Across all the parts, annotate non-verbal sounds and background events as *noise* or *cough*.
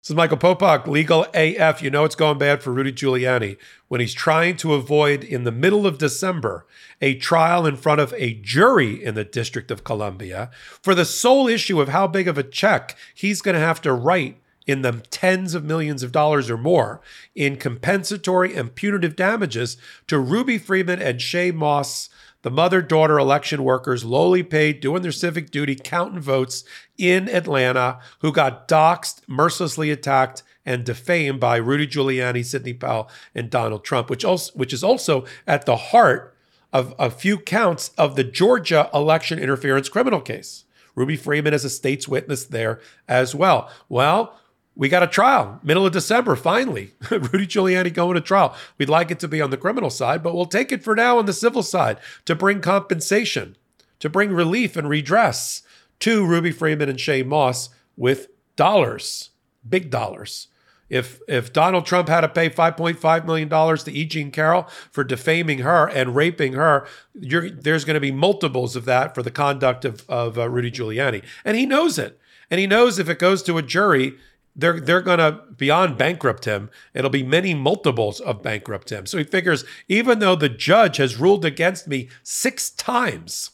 This is Michael Popok, Legal AF. You know it's going bad for Rudy Giuliani when he's trying to avoid, in the middle of December, a trial in front of a jury in the District of Columbia for the sole issue of how big of a check he's going to have to write in the tens of millions of dollars or more in compensatory and punitive damages to Ruby Freeman and Shaye Moss the mother daughter election workers, lowly paid, doing their civic duty, counting votes in Atlanta, who got doxxed, mercilessly attacked, and defamed by Rudy Giuliani, Sidney Powell, and Donald Trump, which also which is also at the heart of a few counts of the Georgia election interference criminal case. Ruby Freeman is a state's witness there as well. Well, we got a trial, middle of December, finally. *laughs* Rudy Giuliani going to trial. We'd like it to be on the criminal side, but we'll take it for now on the civil side to bring compensation, to bring relief and redress to Ruby Freeman and Shaye Moss with dollars, big dollars. If if Donald Trump had to pay 5.5 million dollars to E. Jean Carroll for defaming her and raping her, there's going to be multiples of that for the conduct of, of uh, Rudy Giuliani, and he knows it. And he knows if it goes to a jury, they're they're gonna beyond bankrupt him. It'll be many multiples of bankrupt him. So he figures even though the judge has ruled against me six times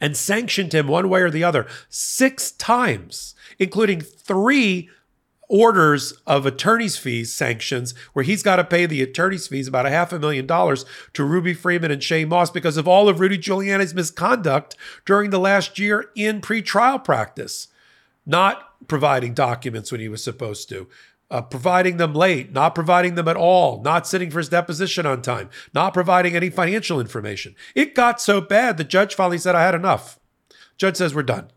and sanctioned him one way or the other six times, including three orders of attorney's fees sanctions where he's got to pay the attorney's fees about a half a million dollars to Ruby Freeman and Shaye Moss because of all of Rudy Giuliani's misconduct during the last year in pretrial practice. Not providing documents when he was supposed to, uh, providing them late, not providing them at all, not sitting for his deposition on time, not providing any financial information. It got so bad, the judge finally said, I had enough. Judge says, We're done.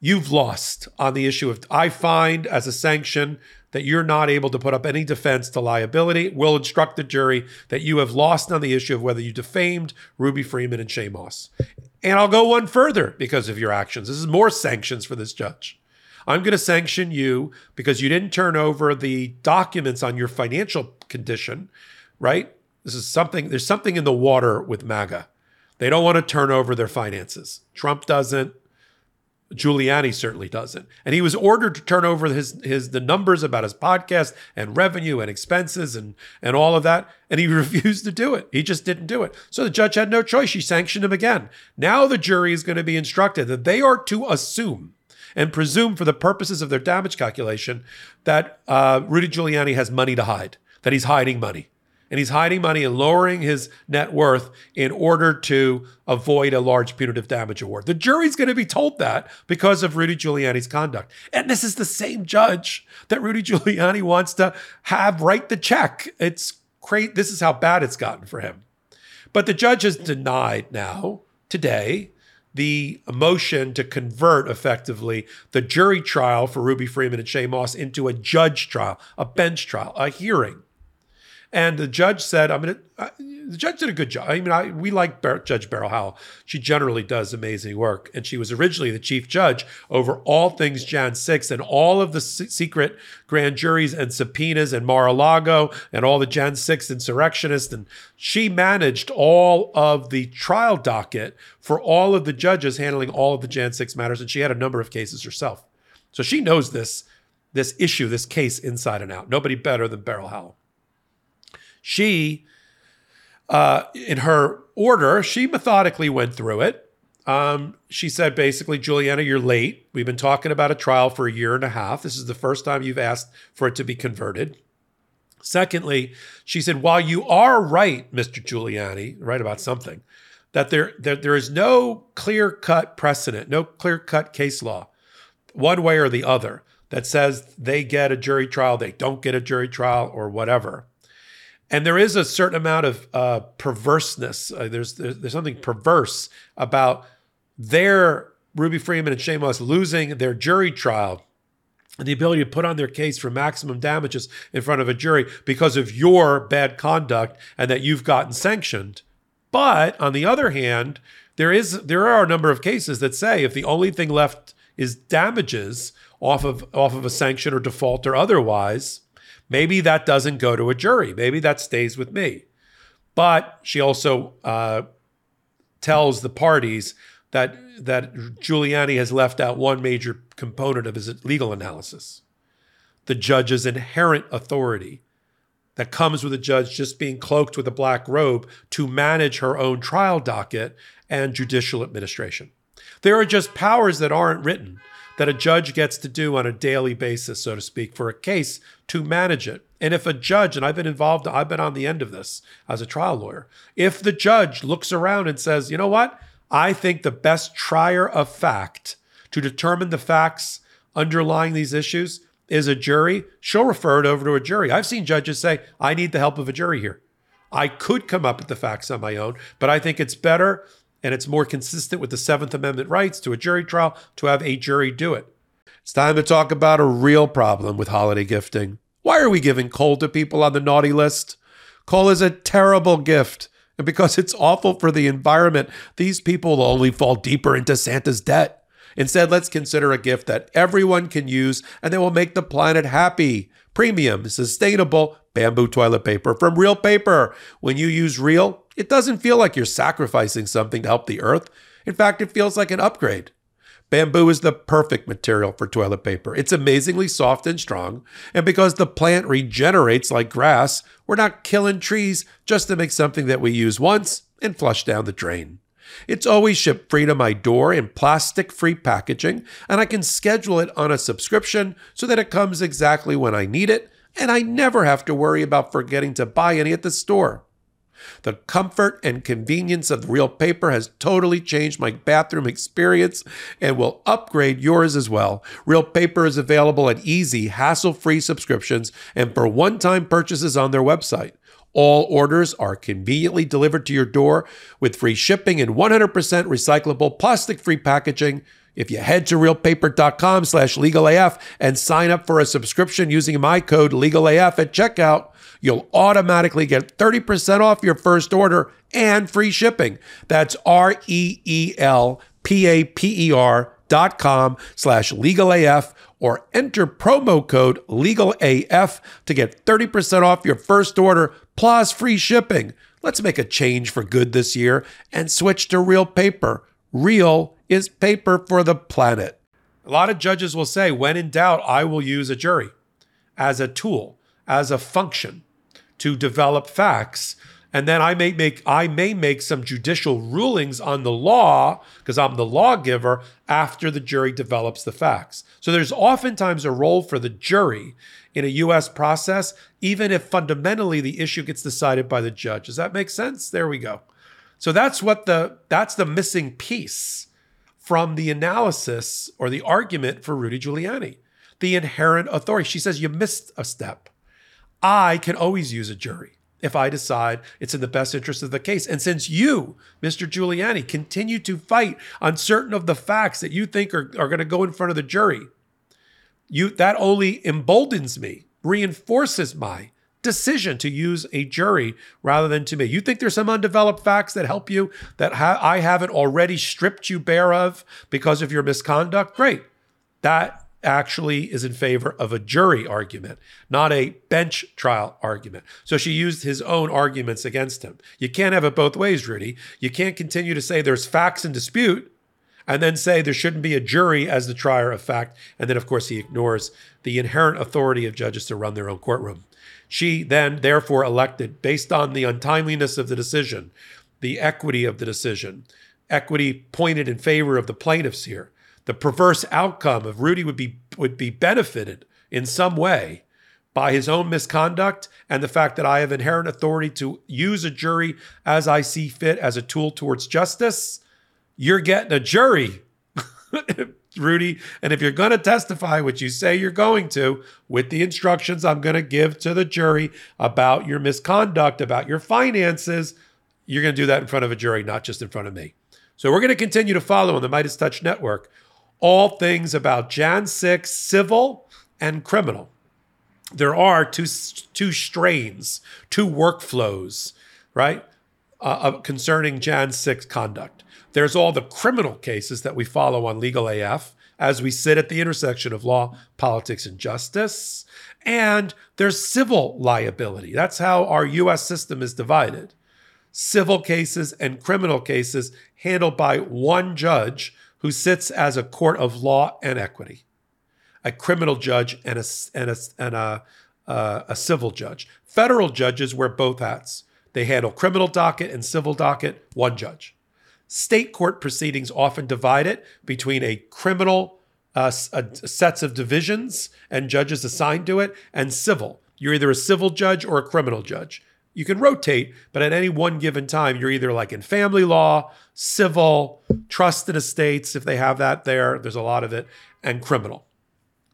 You've lost on the issue of, I find as a sanction that you're not able to put up any defense to liability. We'll instruct the jury that you have lost on the issue of whether you defamed Ruby Freeman and Shaye Moss. And I'll go one further because of your actions. This is more sanctions for this judge. I'm going to sanction you because you didn't turn over the documents on your financial condition, right? This is something, there's something in the water with MAGA. They don't want to turn over their finances. Trump doesn't. Giuliani certainly doesn't. And he was ordered to turn over his his the numbers about his podcast and revenue and expenses and and all of that. And he *laughs* refused to do it. He just didn't do it. So the judge had no choice. She sanctioned him again. Now the jury is going to be instructed that they are to assume and presume for the purposes of their damage calculation that uh, Rudy Giuliani has money to hide, that he's hiding money. And he's hiding money and lowering his net worth in order to avoid a large punitive damage award. The jury's going to be told that because of Rudy Giuliani's conduct. And this is the same judge that Rudy Giuliani wants to have write the check. It's great. This is how bad it's gotten for him. But the judge has denied now, today, the motion to convert effectively the jury trial for Ruby Freeman and Shaye Moss into a judge trial, a bench trial, a hearing. And the judge said, I'm going to, the judge did a good job. I mean, I, we like Bar- Judge Beryl Howell. She generally does amazing work. And she was originally the chief judge over all things Jan 6 and all of the secret grand juries and subpoenas and Mar a Lago and all the Jan 6 insurrectionists. And she managed all of the trial docket for all of the judges handling all of the Jan 6 matters. And she had a number of cases herself. So she knows this, this issue, this case inside and out. Nobody better than Beryl Howell. She, uh, in her order, she methodically went through it. Um, she said basically, Giuliani, you're late. We've been talking about a trial for a year and a half. This is the first time you've asked for it to be converted. Secondly, she said, while you are right, Mr. Giuliani, right about something, that there, that there is no clear cut precedent, no clear cut case law, one way or the other, that says they get a jury trial, they don't get a jury trial, or whatever. And there is a certain amount of uh, perverseness. Uh, there's, there's, there's something perverse about their Ruby Freeman and Shaye Moss losing their jury trial and the ability to put on their case for maximum damages in front of a jury because of your bad conduct and that you've gotten sanctioned. But on the other hand, there is there are a number of cases that say if the only thing left is damages off of off of a sanction or default or otherwise, Maybe that doesn't go to a jury. Maybe that stays with me. But she also uh, tells the parties that that Giuliani has left out one major component of his legal analysis. the judge's inherent authority that comes with a judge just being cloaked with a black robe to manage her own trial docket and judicial administration. There are just powers that aren't written that a judge gets to do on a daily basis, so to speak, for a case to manage it. And if a judge, and I've been involved, I've been on the end of this as a trial lawyer, if the judge looks around and says, you know what, I think the best trier of fact to determine the facts underlying these issues is a jury, she'll refer it over to a jury. I've seen judges say, I need the help of a jury here. I could come up with the facts on my own, but I think it's better and it's more consistent with the Seventh Amendment rights to a jury trial to have a jury do it. It's time to talk about a real problem with holiday gifting. Why are we giving coal to people on the naughty list? Coal is a terrible gift. And because it's awful for the environment, these people will only fall deeper into Santa's debt. Instead, let's consider a gift that everyone can use and that will make the planet happy. Premium, sustainable bamboo toilet paper from Reel Paper. When you use Reel, it doesn't feel like you're sacrificing something to help the earth. In fact, it feels like an upgrade. Bamboo is the perfect material for toilet paper. It's amazingly soft and strong. And because the plant regenerates like grass, we're not killing trees just to make something that we use once and flush down the drain. It's always shipped free to my door in plastic free packaging, and I can schedule it on a subscription so that it comes exactly when I need it, and I never have to worry about forgetting to buy any at the store. The comfort and convenience of reel paper has totally changed my bathroom experience and will upgrade yours as well. Reel paper is available at easy, hassle free subscriptions and for one time purchases on their website. All orders are conveniently delivered to your door with free shipping and 100% recyclable plastic-free packaging. If you head to reelpaper.com slash legalaf and sign up for a subscription using my code legalaf at checkout, you'll automatically get 30% off your first order and free shipping. That's R-E-E-L-P-A-P-E-R dot com slash legalaf or enter promo code LEGALAF to get 30% off your first order plus free shipping. Let's make a change for good this year and switch to reel paper. Reel is paper for the planet. A lot of judges will say, when in doubt, I will use a jury as a tool, as a function to develop facts and then I may make I may make some judicial rulings on the law because I'm the lawgiver after the jury develops the facts. So there's oftentimes a role for the jury in a US process even if fundamentally the issue gets decided by the judge. Does that make sense? There we go. So that's what the that's the missing piece from the analysis or the argument for Rudy Giuliani. The inherent authority. She says you missed a step. I can always use a jury if I decide it's in the best interest of the case. And since you, Mr. Giuliani, continue to fight on certain of the facts that you think are, are going to go in front of the jury, you that only emboldens me, reinforces my decision to use a jury rather than to me. You think there's some undeveloped facts that help you that ha- I haven't already stripped you bare of because of your misconduct? Great. That actually is in favor of a jury argument, not a bench trial argument. So she used his own arguments against him. You can't have it both ways, Rudy. You can't continue to say there's facts in dispute and then say there shouldn't be a jury as the trier of fact. And then, of course, he ignores the inherent authority of judges to run their own courtroom. She then, therefore, elected, based on the untimeliness of the decision, the equity of the decision, equity pointed in favor of the plaintiffs here the perverse outcome of Rudy would be would be benefited in some way by his own misconduct and the fact that I have inherent authority to use a jury as I see fit as a tool towards justice, you're getting a jury. *laughs* Rudy, and if you're going to testify, which you say you're going to, with the instructions I'm going to give to the jury about your misconduct, about your finances, you're going to do that in front of a jury, not just in front of me. So we're going to continue to follow on the MeidasTouch Network all things about Jan 6 civil and criminal. There are two, two strains, two workflows, right, uh, concerning Jan 6 conduct. There's all the criminal cases that we follow on Legal AF as we sit at the intersection of law, politics, and justice. And there's civil liability. That's how our US system is divided. Civil cases and criminal cases handled by one judge who sits as a court of law and equity. a criminal judge and a and a and a, uh, a civil judge. Federal judges wear both hats. They handle criminal docket and civil docket, one judge. State court proceedings often divide it between a criminal uh, sets of divisions and judges assigned to it, and civil. You're either a civil judge or a criminal judge. You can rotate, but at any one given time, you're either like in family law, civil, trusted estates, if they have that there, there's a lot of it, and criminal.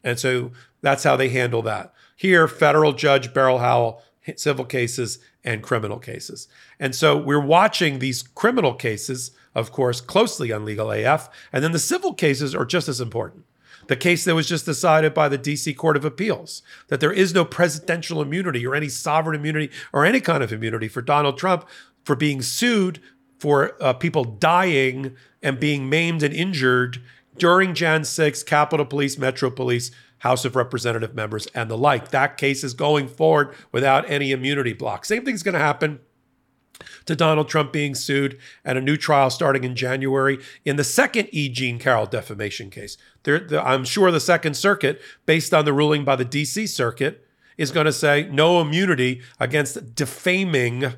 And so that's how they handle that. Here, federal judge Beryl Howell, civil cases and criminal cases. And so we're watching these criminal cases, of course, closely on Legal AF. And then the civil cases are just as important. The case that was just decided by the DC Court of Appeals that there is no presidential immunity or any sovereign immunity or any kind of immunity for Donald Trump for being sued for uh, people dying and being maimed and injured during Jan 6, Capitol Police, Metro Police, House of Representative members, and the like. That case is going forward without any immunity block. Same thing's going to happen to Donald Trump being sued and a new trial starting in January in the second E. Jean Carroll defamation case. There, the, I'm sure the Second Circuit, based on the ruling by the D.C. Circuit, is going to say no immunity against defaming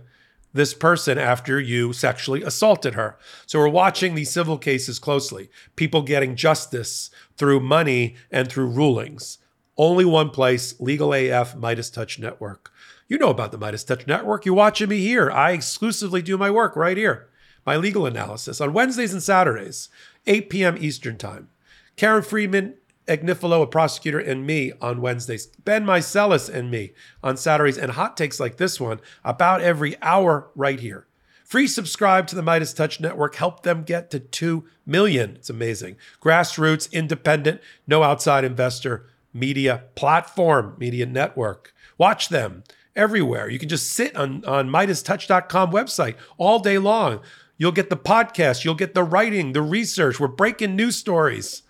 this person after you sexually assaulted her. So we're watching these civil cases closely. People getting justice through money and through rulings. Only one place, Legal AF MeidasTouch Network. You know about the MeidasTouch Network. You're watching me here. I exclusively do my work right here, my legal analysis on Wednesdays and Saturdays, 8 p.m. Eastern Time. Karen Friedman, Agnifilo, a prosecutor, and me on Wednesdays. Ben Meiselas and me on Saturdays, and hot takes like this one about every hour right here. Free subscribe to the MeidasTouch Network. Help them get to 2 million. It's amazing. Grassroots, independent, no outside investor media platform, media network. Watch them everywhere. You can just sit on, on MeidasTouch.com website all day long. You'll get the podcast, you'll get the writing, the research. We're breaking news stories.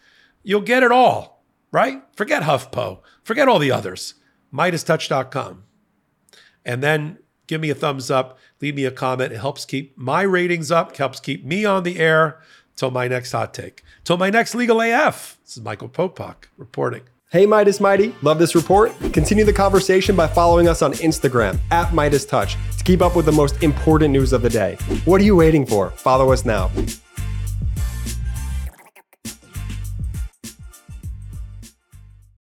You'll get it all, right? Forget HuffPo, forget all the others. MeidasTouch.com. And then give me a thumbs up, leave me a comment. It helps keep my ratings up, helps keep me on the air till my next hot take. Till my next Legal AF. This is Michael Popok reporting. Hey Meidas Mighty, love this report? Continue the conversation by following us on Instagram at MeidasTouch to keep up with the most important news of the day. What are you waiting for? Follow us now.